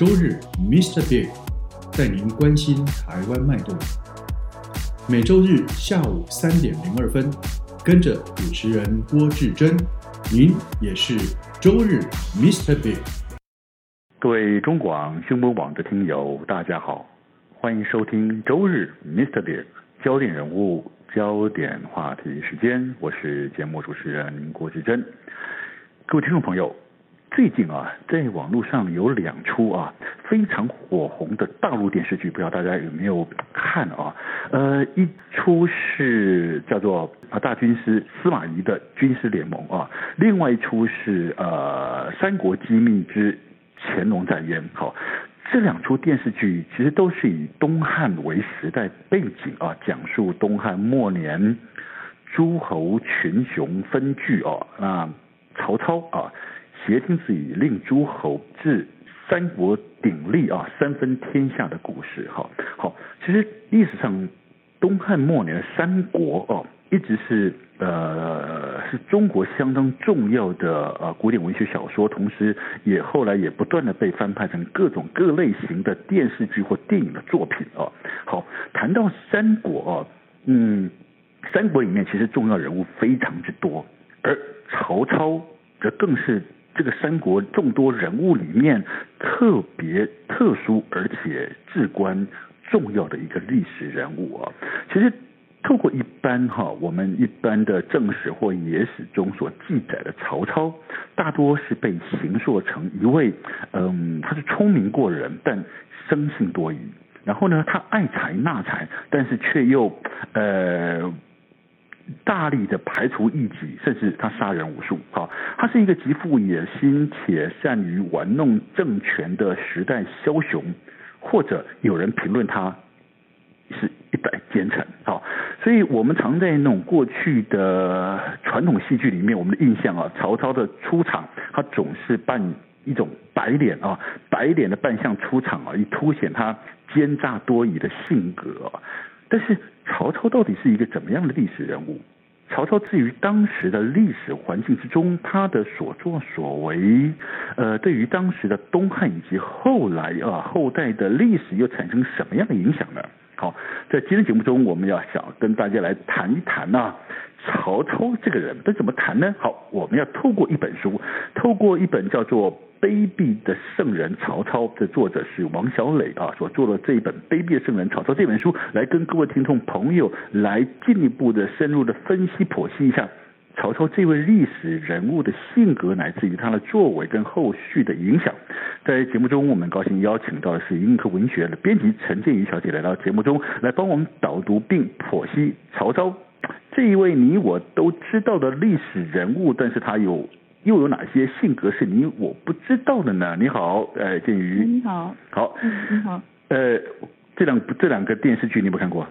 周日，Mr. Big 带您关心台湾脉动。每周日下午三点零二分，跟着主持人郭志珍，您也是周日 Mr. Big。各位中广新闻网的听友，大家好，欢迎收听周日 Mr. Big 焦点人物、焦点话题时间，我是节目主持人郭志珍。各位听众朋友，最近啊，在网络上有两出啊非常火红的大陆电视剧，不知道大家有没有看啊？呃，一出是叫做啊大军师司马懿的军师联盟啊，另外一出是呃《三国机密之》。乾隆在焉，好，这两出电视剧其实都是以东汉为时代背景啊，讲述东汉末年诸侯群雄分据啊，那曹操啊挟天子以令诸侯至三国鼎立啊，三分天下的故事，好，好，其实历史上东汉末年的三国哦，一直是。呃，是中国相当重要的呃古典文学小说，同时也后来也不断的被翻拍成各种各类型的电视剧或电影的作品哦。好，谈到三国哦，嗯，三国里面其实重要人物非常之多，而曹操则更是这个三国众多人物里面特别特殊而且至关重要的一个历史人物啊，其实。透过一般哈，我们一般的正史或野史中所记载的曹操，大多是被形塑成一位，嗯，他是聪明过人，但生性多疑。然后呢，他爱才纳才，但是却又呃大力的排除异己，甚至他杀人无数。哈，他是一个极富野心且善于玩弄政权的时代枭雄，或者有人评论他是一代奸臣。好。所以我们常在那种过去的传统戏剧里面，我们的印象啊，曹操的出场，他总是扮一种白脸啊，白脸的扮相出场啊，以凸显他奸诈多疑的性格。但是曹操到底是一个怎么样的历史人物？曹操至于当时的历史环境之中，他的所作所为，呃，对于当时的东汉以及后来啊后代的历史又产生什么样的影响呢？好，在今天节目中，我们要想跟大家来谈一谈啊，曹操这个人，那怎么谈呢？好，我们要透过一本书，透过一本叫做《卑鄙的圣人曹操》的作者是王小磊啊，所做的这一本《卑鄙的圣人曹操》这本书，来跟各位听众朋友来进一步的深入的分析剖析一下。曹操这位历史人物的性格，乃至于他的作为跟后续的影响，在节目中，我们高兴邀请到的是印刻文学的编辑陈建瑜小姐来到节目中，来帮我们导读并剖析曹操这一位你我都知道的历史人物，但是他有又有哪些性格是你我不知道的呢？你好，呃，建瑜。你好。好。嗯，你好。呃，这两这两个电视剧你有没有看过？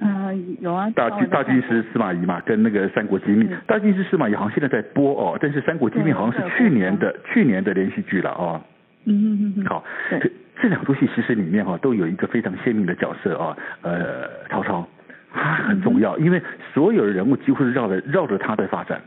嗯、呃，有啊。大军大军师司马懿嘛，跟那个三国机密。大军师司马懿好像现在在播哦，但是三国机密好像是去年的去年的连续剧了哦。嗯嗯嗯。好，这这两部戏其实里面哈都有一个非常鲜明的角色啊，呃，曹操，他很重要，嗯、因为所有的人物几乎是绕着绕着他在发展。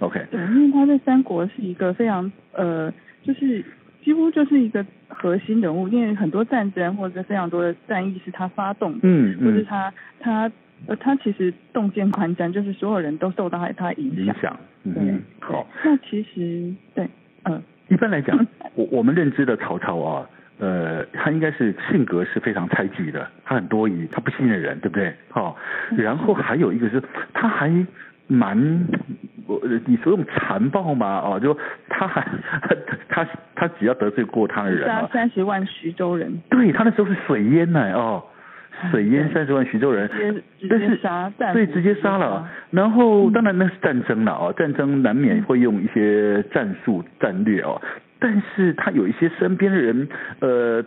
OK。对，因为他在三国是一个非常呃，就是。几乎就是一个核心人物，因为很多战争或者非常多的战役是他发动的，嗯，嗯，或者他他呃他其实洞见观瞻，就是所有人都受到他他影响。影响，嗯，对，好。那其实对，嗯、呃，一般来讲，我我们认知的曹操啊，呃，他应该是性格是非常猜忌的，他很多疑，他不信任人，对不对？好，然后还有一个是，他还蛮。我你说用残暴吗？哦，就他还 他他他只要得罪过他的人啊，三十万徐州人，对他那时候是水淹呢哦，水淹三十万徐州人，直接杀，对，直接杀了。然后当然那是战争了哦，战争难免会用一些战术战略哦，但是他有一些身边的人呃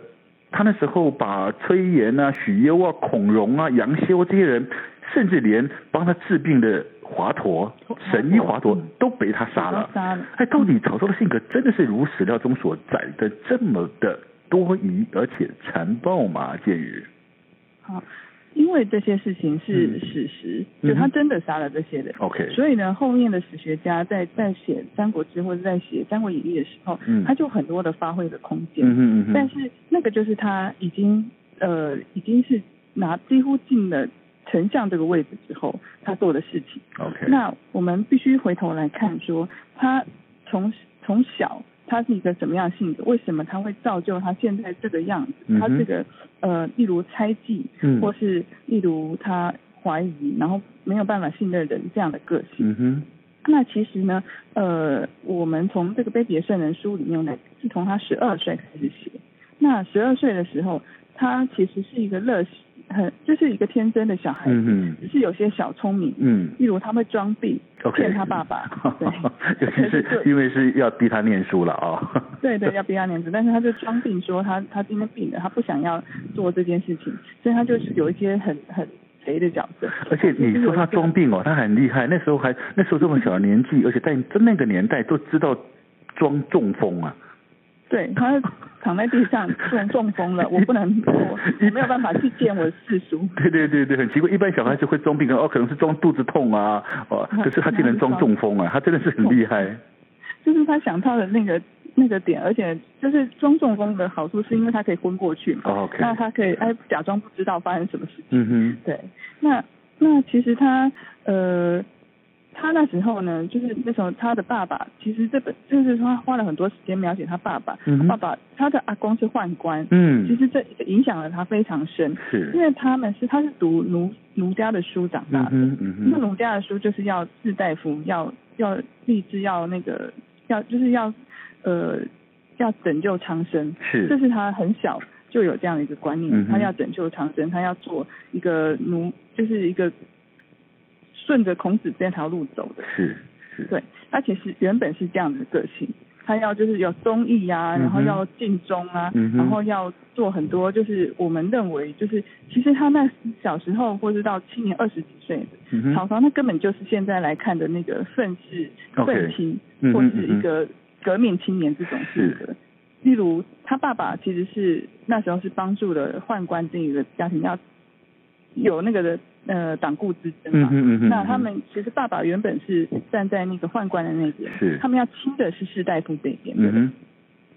他那时候把崔琰啊、许攸啊、孔融啊、杨修这些人，甚至连帮他治病的华佗、神医华佗都被他杀了。杀了。哎，到底曹操的性格真的是如史料中所载的这么的多疑而且残暴吗？建宇。好。因为这些事情是史实，嗯、就他真的杀了这些人。OK，所以呢，后面的史学家在在写《三国志》或者在写《三国演义》的时候，嗯、他就很多的发挥的空间。嗯嗯嗯。但是那个就是他已经呃已经是拿几乎尽了丞相这个位置之后，他做的事情。OK，那我们必须回头来看说，他从从小。他是一个什么样的性格？为什么他会造就他现在这个样子？嗯、他这个呃，例如猜忌，嗯、或是例如他怀疑，然后没有办法信任人这样的个性。嗯、哼那其实呢，呃，我们从这个《卑鄙的圣人》书里面呢，是从他十二岁开始写。那十二岁的时候，他其实是一个乐。很就是一个天真的小孩子，嗯、只是有些小聪明，嗯，例如他会装病骗他爸爸 对，尤其是因为是要逼他念书了啊、哦，对对，要逼他念书，但是他就装病说他他今天病了，他不想要做这件事情，所以他就是有一些很很贼的角色。而且你说他装病哦，他很厉害，那时候还那时候这么小的年纪，而且在那个年代都知道装中风啊。对，他躺在地上中中风了，我不能，我没有办法去见我的四叔。对对对对，很奇怪，一般小孩子会装病，哦，可能是装肚子痛啊，哦，可是他竟然装中风啊，他真的是很厉害。就是他想到的那个那个点，而且就是装中风的好处是因为他可以昏过去嘛那他可以哎假装不知道发生什么事情。嗯哼，对，那那其实他呃。他那时候呢，就是那时候他的爸爸，其实这本就是说他花了很多时间描写他爸爸。嗯、他爸爸他的阿公是宦官。嗯。其实这影响了他非常深。是。因为他们是他是读奴奴家的书长大的。嗯嗯。那奴家的书就是要士大夫要要立志要那个要就是要呃要拯救苍生。是。这是他很小就有这样的一个观念，嗯、他要拯救苍生，他要做一个奴，就是一个。顺着孔子这条路走的，是是，对，他其实原本是这样的个性，他要就是有忠义啊，然后要尽忠啊，嗯、然后要做很多，就是我们认为就是，其实他那小时候或是到青年二十几岁的，嗯、哼。曹操那根本就是现在来看的那个愤世愤青，Okay. 或是一个革命青年这种性格。例如他爸爸其实是那时候是帮助了宦官这一个家庭要有那个的。呃，党固之争嘛，嗯嗯嗯、那他们其实爸爸原本是站在那个宦官的那边，是。他们要亲的是士大夫这边，嗯哼，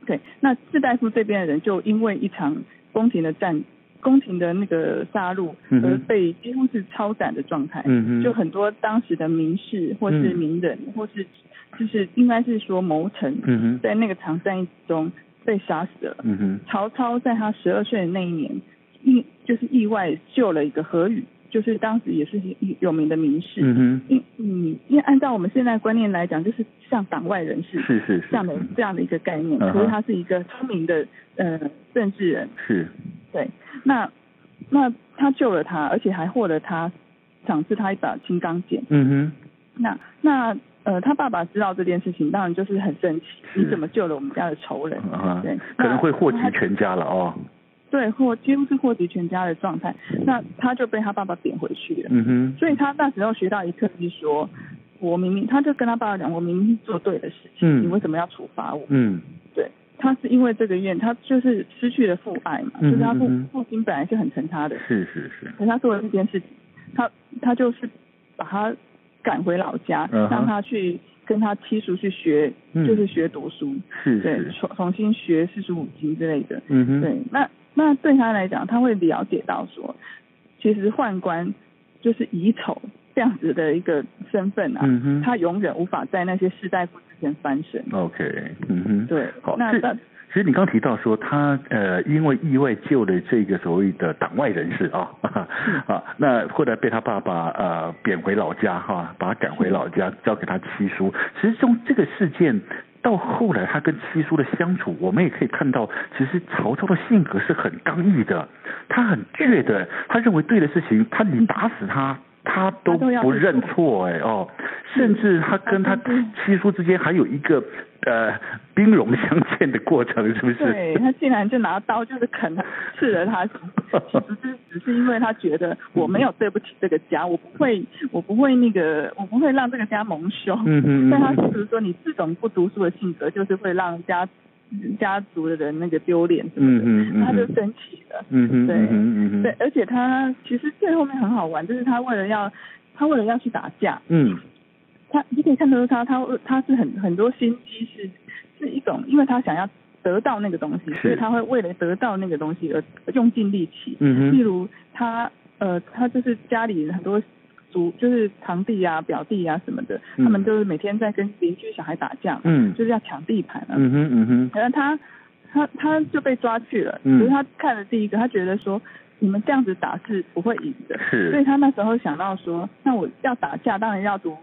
对，那士大夫这边的人就因为一场宫廷的战，宫廷的那个杀戮而被几乎是超斩的状态，嗯哼，就很多当时的名士或是名人，嗯、或是就是应该是说谋臣，嗯哼，在那个场战役中被杀死了，嗯哼，曹操在他十二岁的那一年，意就是意外救了一个何宇。就是当时也是有名的名士，嗯哼，因嗯，因为按照我们现在观念来讲，就是像党外人士，是是是这样的这样的一个概念。可是他是一个聪明的呃政治人，是，对。那那他救了他，而且还获得他赏赐他一把青钢剑。嗯哼。那那呃，他爸爸知道这件事情，当然就是很生气，是你怎么救了我们家的仇人？啊、对，可能会祸及全家了哦。对，或几乎是祸及全家的状态，那他就被他爸爸贬回去了。嗯哼。所以他那时候学到一课，就是说，我明明，他就跟他爸爸讲，我明明做对的事情，嗯、你为什么要处罚我？嗯。对，他是因为这个怨，他就是失去了父爱嘛，就是他父父亲本来是很疼他的。是是是。可他做了这件事情，他他就是把他赶回老家，嗯、让他去跟他七叔去学，嗯、就是学读书。是是。对，重重新学四书五经之类的。嗯哼。对，那。那对他来讲，他会了解到说，其实宦官就是乙丑这样子的一个身份啊，嗯、哼他永远无法在那些士大夫之前翻身。OK，嗯哼，对，好。那其实你刚提到说他呃，因为意外救了这个所谓的党外人士啊，啊，是那后来被他爸爸呃贬回老家哈、啊，把他赶回老家，交给他七叔。其实从这个事件。到后来，他跟七叔的相处，我们也可以看到，其实曹操的性格是很刚毅的，他很倔的，他认为对的事情，他你打死他他都不认错哎哦，甚至他跟他七叔之间还有一个呃兵戎相见的过程，是不是？对，他竟然就拿刀就是啃他，刺了他，其实是只是因为他觉得 我没有对不起这个家，我不会我不会那个我不会让这个家蒙羞。嗯嗯。但他就是说，你这种不读书的性格，就是会让家家族的人那个丢脸，什么的？嗯嗯。他就生气了。嗯嗯。对嗯对，而且他其实最后面很好玩，就是他为了要。他为了要去打架，嗯，他你可以看得出他他他是很很多心机是是一种，因为他想要得到那个东西，所以他会为了得到那个东西而用尽力气。嗯，例如他呃他就是家里很多族就是堂弟啊表弟啊什么的，嗯、他们就是每天在跟邻居小孩打架，嗯，就是要抢地盘啊。嗯哼嗯哼，然后他他他就被抓去了，嗯，可是他看了第一个，他觉得说。你们这样子打是不会赢的，是，所以他那时候想到说，那我要打架，当然要读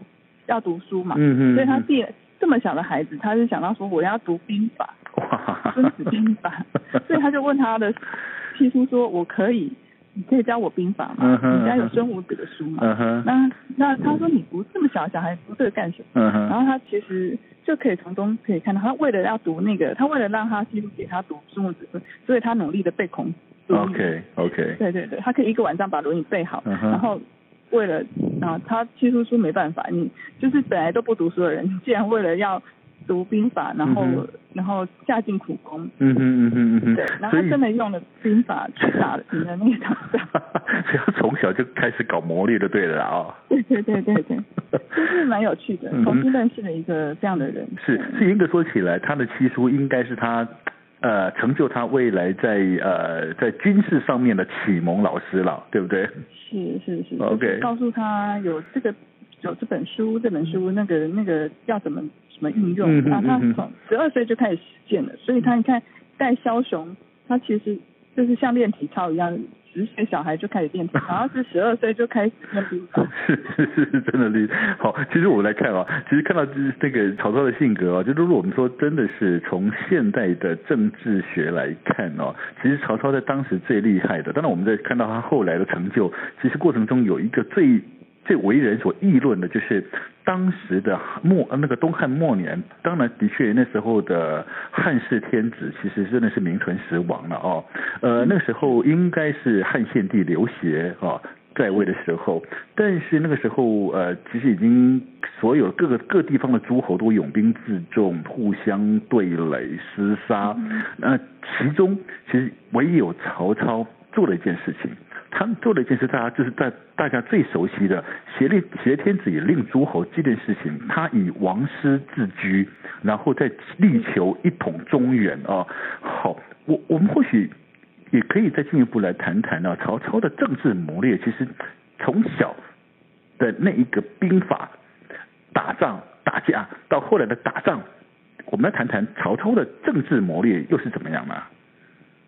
要读书嘛，嗯嗯，所以他第这么小的孩子，他是想到说我要读兵法，哇，孙子兵法，所以他就问他的 七叔说，我可以，你可以教我兵法吗？你家有孙武子的书吗？那那他说你读这么小小孩读这个干什么？然后他其实就可以从中可以看到，他为了要读那个，他为了让他七叔给他读孙武子，所以他努力的背孔子。OK OK，对对对，他可以一个晚上把《论语》背好，uh. 然后为了啊，他七叔叔没办法，你就是本来都不读书的人，你既然为了要读兵法，然后、uh. 然后下尽苦功，嗯嗯嗯哼嗯哼，对，然后他真的用了兵法去打了赢了那场仗，所以他从小就开始搞谋略就对了啊，对对对对对，就 是蛮有趣的，重新认识了一个这样的人，是是严格说起来，他的七叔应该是他。呃，成就他未来在呃在军事上面的启蒙老师了，对不对？是是是，OK。告诉他有这个有这本书，这本书那个那个要怎么怎么运用，啊他从十二岁就开始实践了，所以他你看带枭雄，他其实就是像练体操一样。十岁小孩就开始练，然后是十二岁就开始练兵法。是 是是，是真的厉害。好，其实我们来看啊，其实看到就是这个曹操的性格啊，就如果我们说真的是从现代的政治学来看哦，其实曹操在当时最厉害的。当然我们在看到他后来的成就，其实过程中有一个最。最为人所议论的就是当时的末那个东汉末年，当然的确那时候的汉室天子其实真的是名存实亡了哦。呃，那个时候应该是汉献帝刘协啊在位的时候，但是那个时候呃其实已经所有各个各地方的诸侯都拥兵自重，互相对垒厮杀。那其中其实唯有曹操做了一件事情。他们做了一件事，大家就是在大家最熟悉的“挟令挟天子以令诸侯”这件事情，他以王师自居，然后再力求一统中原啊。好，我我们或许也可以再进一步来谈谈啊，曹操的政治谋略，其实从小的那一个兵法打仗打架，到后来的打仗，我们来谈谈曹操的政治谋略又是怎么样呢？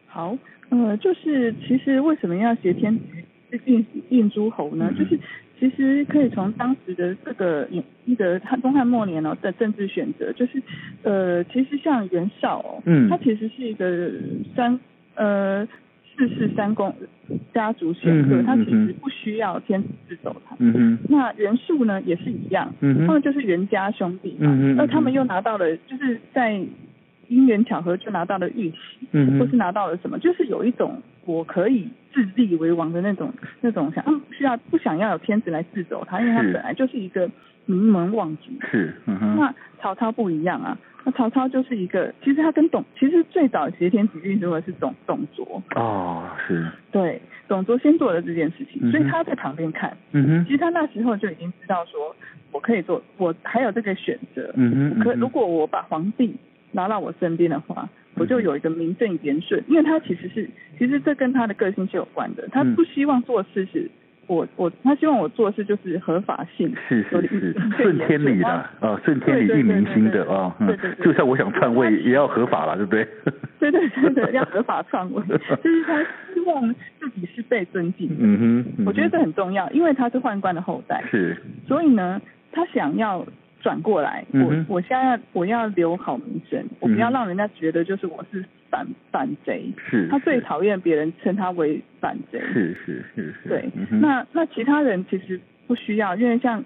好。呃，就是其实为什么要挟天子令令诸侯呢？就是其实可以从当时的这个一个汉东汉末年哦的政治选择，就是呃，其实像袁绍哦，嗯，他其实是一个三呃四世三公家族显赫，他其实不需要天子制走他。嗯嗯。那袁术呢也是一样，嗯，他们就是袁家兄弟嘛，嗯，那他们又拿到了就是在。因缘巧合就拿到了玉玺，嗯，或是拿到了什么，就是有一种我可以自立为王的那种那种想，嗯，需要不想要有天子来制走他，因为他本来就是一个名门望族。是，嗯哼。那曹操不一样啊，那曹操就是一个，其实他跟董，其实最早挟天子令诸侯是董董卓。哦，是。对，董卓先做了这件事情，所以他在旁边看。嗯哼。其实他那时候就已经知道说，我可以做，我还有这个选择。嗯哼。可如果我把皇帝。拿到我身边的话，我就有一个名正言顺，因为他其实是，其实这跟他的个性是有关的。他不希望做事是，我我他希望我做事就是合法性，是是是，顺天理的啊，顺天理义民心的啊，对对对，就算我想篡位也要合法了，对不对？对对对对，要合法篡位，就是他希望自己是被尊敬的。嗯哼，我觉得这很重要，因为他是宦官的后代，是，所以呢，他想要。转过来，我我现在我要留好名声，我不要让人家觉得就是我是反反贼。是，他最讨厌别人称他为反贼。是是是是。对，那那其他人其实不需要，因为像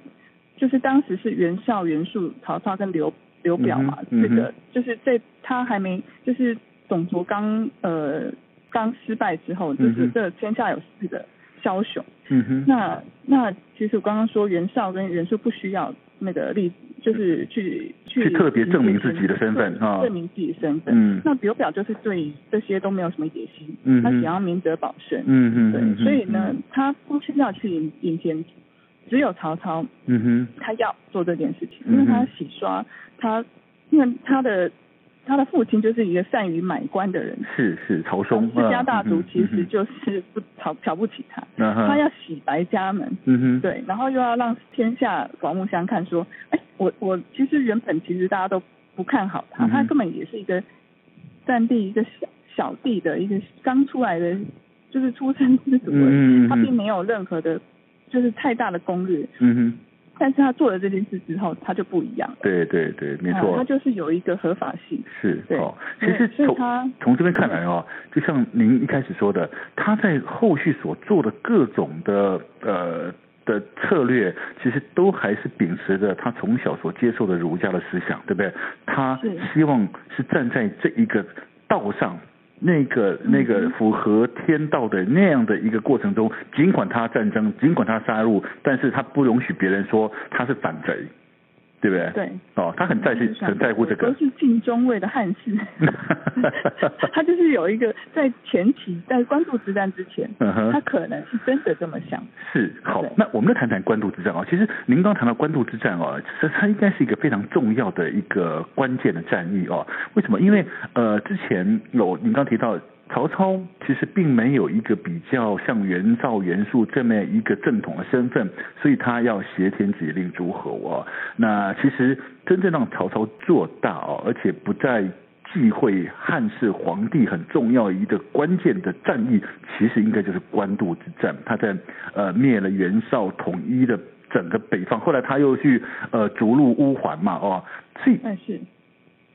就是当时是袁绍、袁术、曹操跟刘刘表嘛，嗯、这个就是在他还没就是董卓刚呃刚失败之后，就是这天下有四个枭雄。嗯哼，那那其实我刚刚说袁绍跟袁术不需要那个例子，就是去去去特别证明自己的身份啊，证明自己的身份。嗯，那刘表就是对这些都没有什么野心，嗯，他想要明哲保身。嗯嗯，对，所以呢，他不需要去引引荐，只有曹操，嗯哼，他要做这件事情，因为他洗刷他，因为他的。他的父亲就是一个善于买官的人，是是曹嵩，世家大族其实就是不瞧瞧不起他，嗯、他要洗白家门，嗯哼，对，然后又要让天下刮目相看，说，哎，我我其实原本其实大家都不看好他，嗯、他根本也是一个占地一个小小弟的一个刚出来的，就是出生之族，嗯，他并没有任何的，就是太大的功略，嗯哼。但是他做了这件事之后，他就不一样了。对对对，没错。他就是有一个合法性。是，对。哦，其实从从这边看来哦，就像您一开始说的，他在后续所做的各种的呃的策略，其实都还是秉持着他从小所接受的儒家的思想，对不对？他希望是站在这一个道上。那个那个符合天道的那样的一个过程中，尽管他战争，尽管他杀戮，但是他不容许别人说他是反贼。对不对？对，哦，他很在意，很在乎这个。都是尽忠位的汉室，他就是有一个在前期在官渡之战之前，嗯哼，他可能是真的这么想。是，好，那我们再谈谈官渡之战啊。其实您刚谈到官渡之战啊，这它应该是一个非常重要的一个关键的战役哦。为什么？因为呃，之前有您刚提到。曹操其实并没有一个比较像袁绍、袁术这么一个正统的身份，所以他要挟天子以令诸侯啊。那其实真正让曹操做大哦，而且不再忌讳汉室皇帝很重要一个关键的战役，其实应该就是官渡之战。他在呃灭了袁绍，统一了整个北方，后来他又去呃逐鹿乌桓嘛，哦，所以是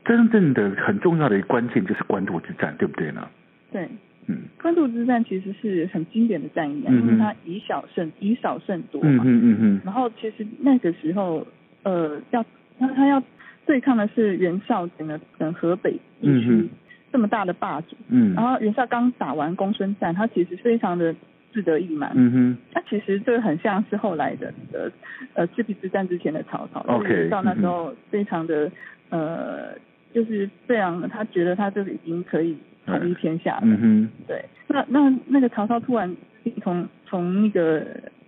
真正的很重要的一个关键就是官渡之战，对不对呢？对，嗯，官渡之战其实是很经典的战役啊，嗯、因为它以小胜以少胜多嘛，嗯嗯嗯，然后其实那个时候，呃，要他他要对抗的是袁绍整个整个河北地区这么大的霸主，嗯，然后袁绍刚打完公孙瓒，他其实非常的志得意满，嗯哼，他其实这个很像是后来的呃呃赤壁之战之前的曹操，OK，袁绍那时候非常的、嗯、呃，就是这样的他觉得他就是已经可以。统一天下了，嗯哼，对，那那那个曹操突然从从那个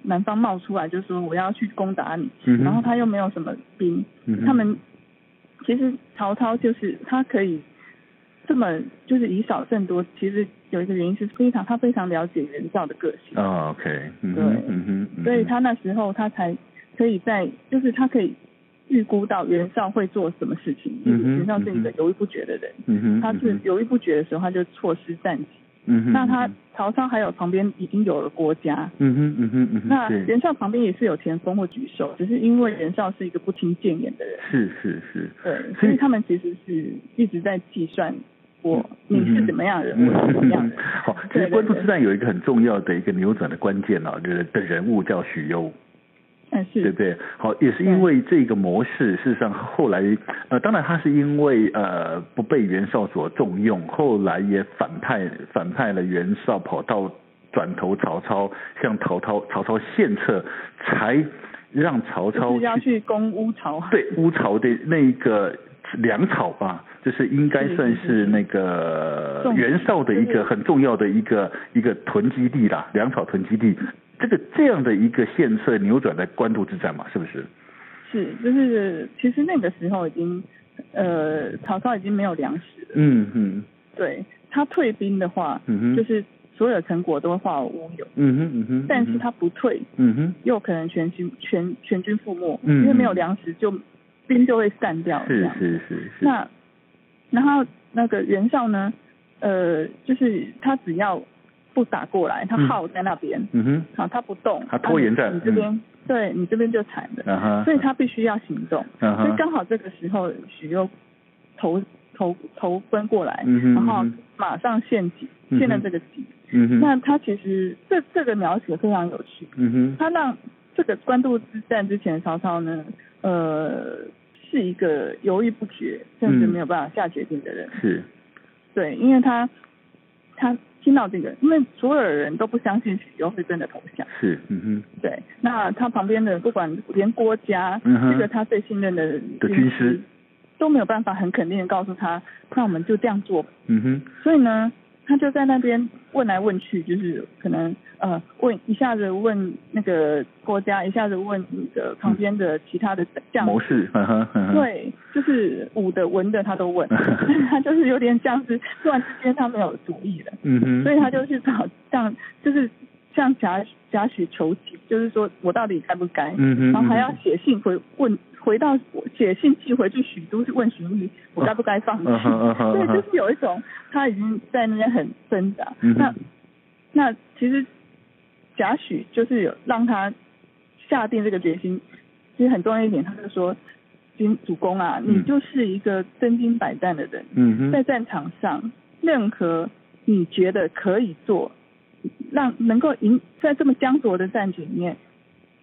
南方冒出来，就说我要去攻打你，嗯、然后他又没有什么兵，嗯、他们其实曹操就是他可以这么就是以少胜多，其实有一个原因是非常他非常了解袁绍的个性，哦，OK，嗯、对，嗯哼，所以他那时候他才可以在就是他可以。预估到袁绍会做什么事情，袁绍是一个犹豫不决的人，他是犹豫不决的时候，他就错失战机，嗯，那他曹操还有旁边已经有了郭嘉，嗯哼，嗯哼，嗯哼，那袁绍旁边也是有田丰或沮授，只是因为袁绍是一个不听谏言的人，是是是，对，所以他们其实是一直在计算我你是怎么样的人，我是怎么样的人。好，其实官渡之战有一个很重要的一个扭转的关键啊，的的人物叫许攸。对不对？好，也是因为这个模式，事实上后来，呃，当然他是因为呃不被袁绍所重用，后来也反派反派了袁绍，跑到转投曹操，向曹操曹操献策，才让曹操去要去攻乌巢。对乌巢的那个粮草吧，就是应该算是那个袁绍的一个很重要的一个一个囤积地啦，粮草囤积地。这个这样的一个献策扭转在官渡之战嘛，是不是？是，就是其实那个时候已经，呃，曹操已经没有粮食了。嗯嗯。对，他退兵的话，嗯哼，就是所有成果都会化为乌有。嗯哼嗯哼。但是他不退，嗯哼，又可能全军全全军覆没，嗯，因为没有粮食就兵就会散掉。是是是是。那然后那个袁绍呢？呃，就是他只要。不打过来，他耗在那边，嗯哼，好，他不动，他拖延在，你这边，嗯、对你这边就惨了，所以他必须要行动，嗯哼，所以刚好这个时候许攸投投投奔过来，嗯哼，然后马上献计，献了这个计，嗯哼，那他其实这这个描写非常有趣，嗯哼，他让这个官渡之战之前，曹操呢，呃，是一个犹豫不决，甚至没有办法下决定的人。嗯、是，对，因为他他听到这个，因为所有的人都不相信许攸会真的投降。是，嗯哼。对，那他旁边的不管连郭嘉，嗯、这个他最信任的的军师，都没有办法很肯定的告诉他，那我们就这样做。嗯哼。所以呢。他就在那边问来问去，就是可能呃问一下子问那个国家，一下子问你的旁边的其他的将谋士，对，就是武的文的他都问，他就是有点像是突然之间他没有主意了，嗯哼，所以他就去找像就是向贾贾诩求情，就是说我到底该不该，嗯哼，然后还要写信回问。回到写信寄回去许都，去问荀彧，我该不该放弃？所以就是有一种他已经在那边很挣扎。嗯、那那其实贾诩就是有让他下定这个决心。其实很重要一点，他就说：“君主公啊，你就是一个身经百战的人。嗯，在战场上，任何你觉得可以做，让能够赢在这么僵着的战局里面，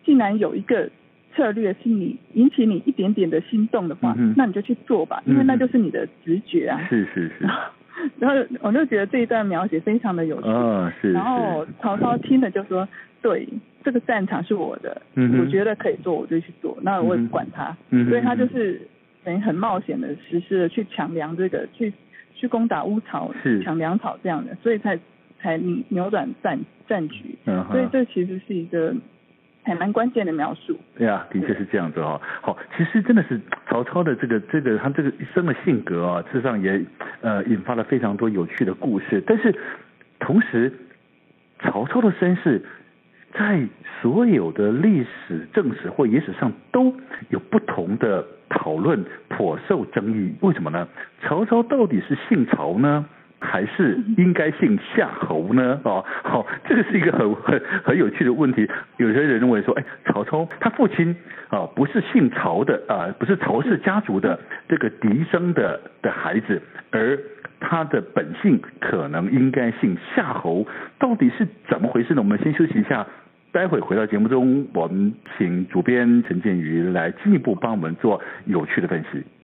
竟然有一个。”策略是你引起你一点点的心动的话，嗯、那你就去做吧，因为那就是你的直觉啊。是是是。然后我就觉得这一段描写非常的有趣。哦、是，是。然后曹操听了就说：“对，这个战场是我的，嗯、我觉得可以做，我就去做。那我也不管他。嗯”所以他就是等于很冒险的实施了去抢粮这个，去去攻打乌巢，抢粮草这样的，所以才才扭扭转战战局。嗯。所以这其实是一个。还蛮关键的描述。对啊，的确是这样子哦。好，其实真的是曹操的这个这个他这个一生的性格啊，事实上也呃引发了非常多有趣的故事。但是同时，曹操的身世在所有的历史正史或野史上都有不同的讨论，颇受争议。为什么呢？曹操到底是姓曹呢？还是应该姓夏侯呢？哦，好，这个是一个很很很有趣的问题。有些人认为说，哎，曹操他父亲啊不是姓曹的啊，不是曹氏家族的这个嫡生的的孩子，而他的本姓可能应该姓夏侯，到底是怎么回事呢？我们先休息一下，待会回到节目中，我们请主编陈建宇来进一步帮我们做有趣的分析。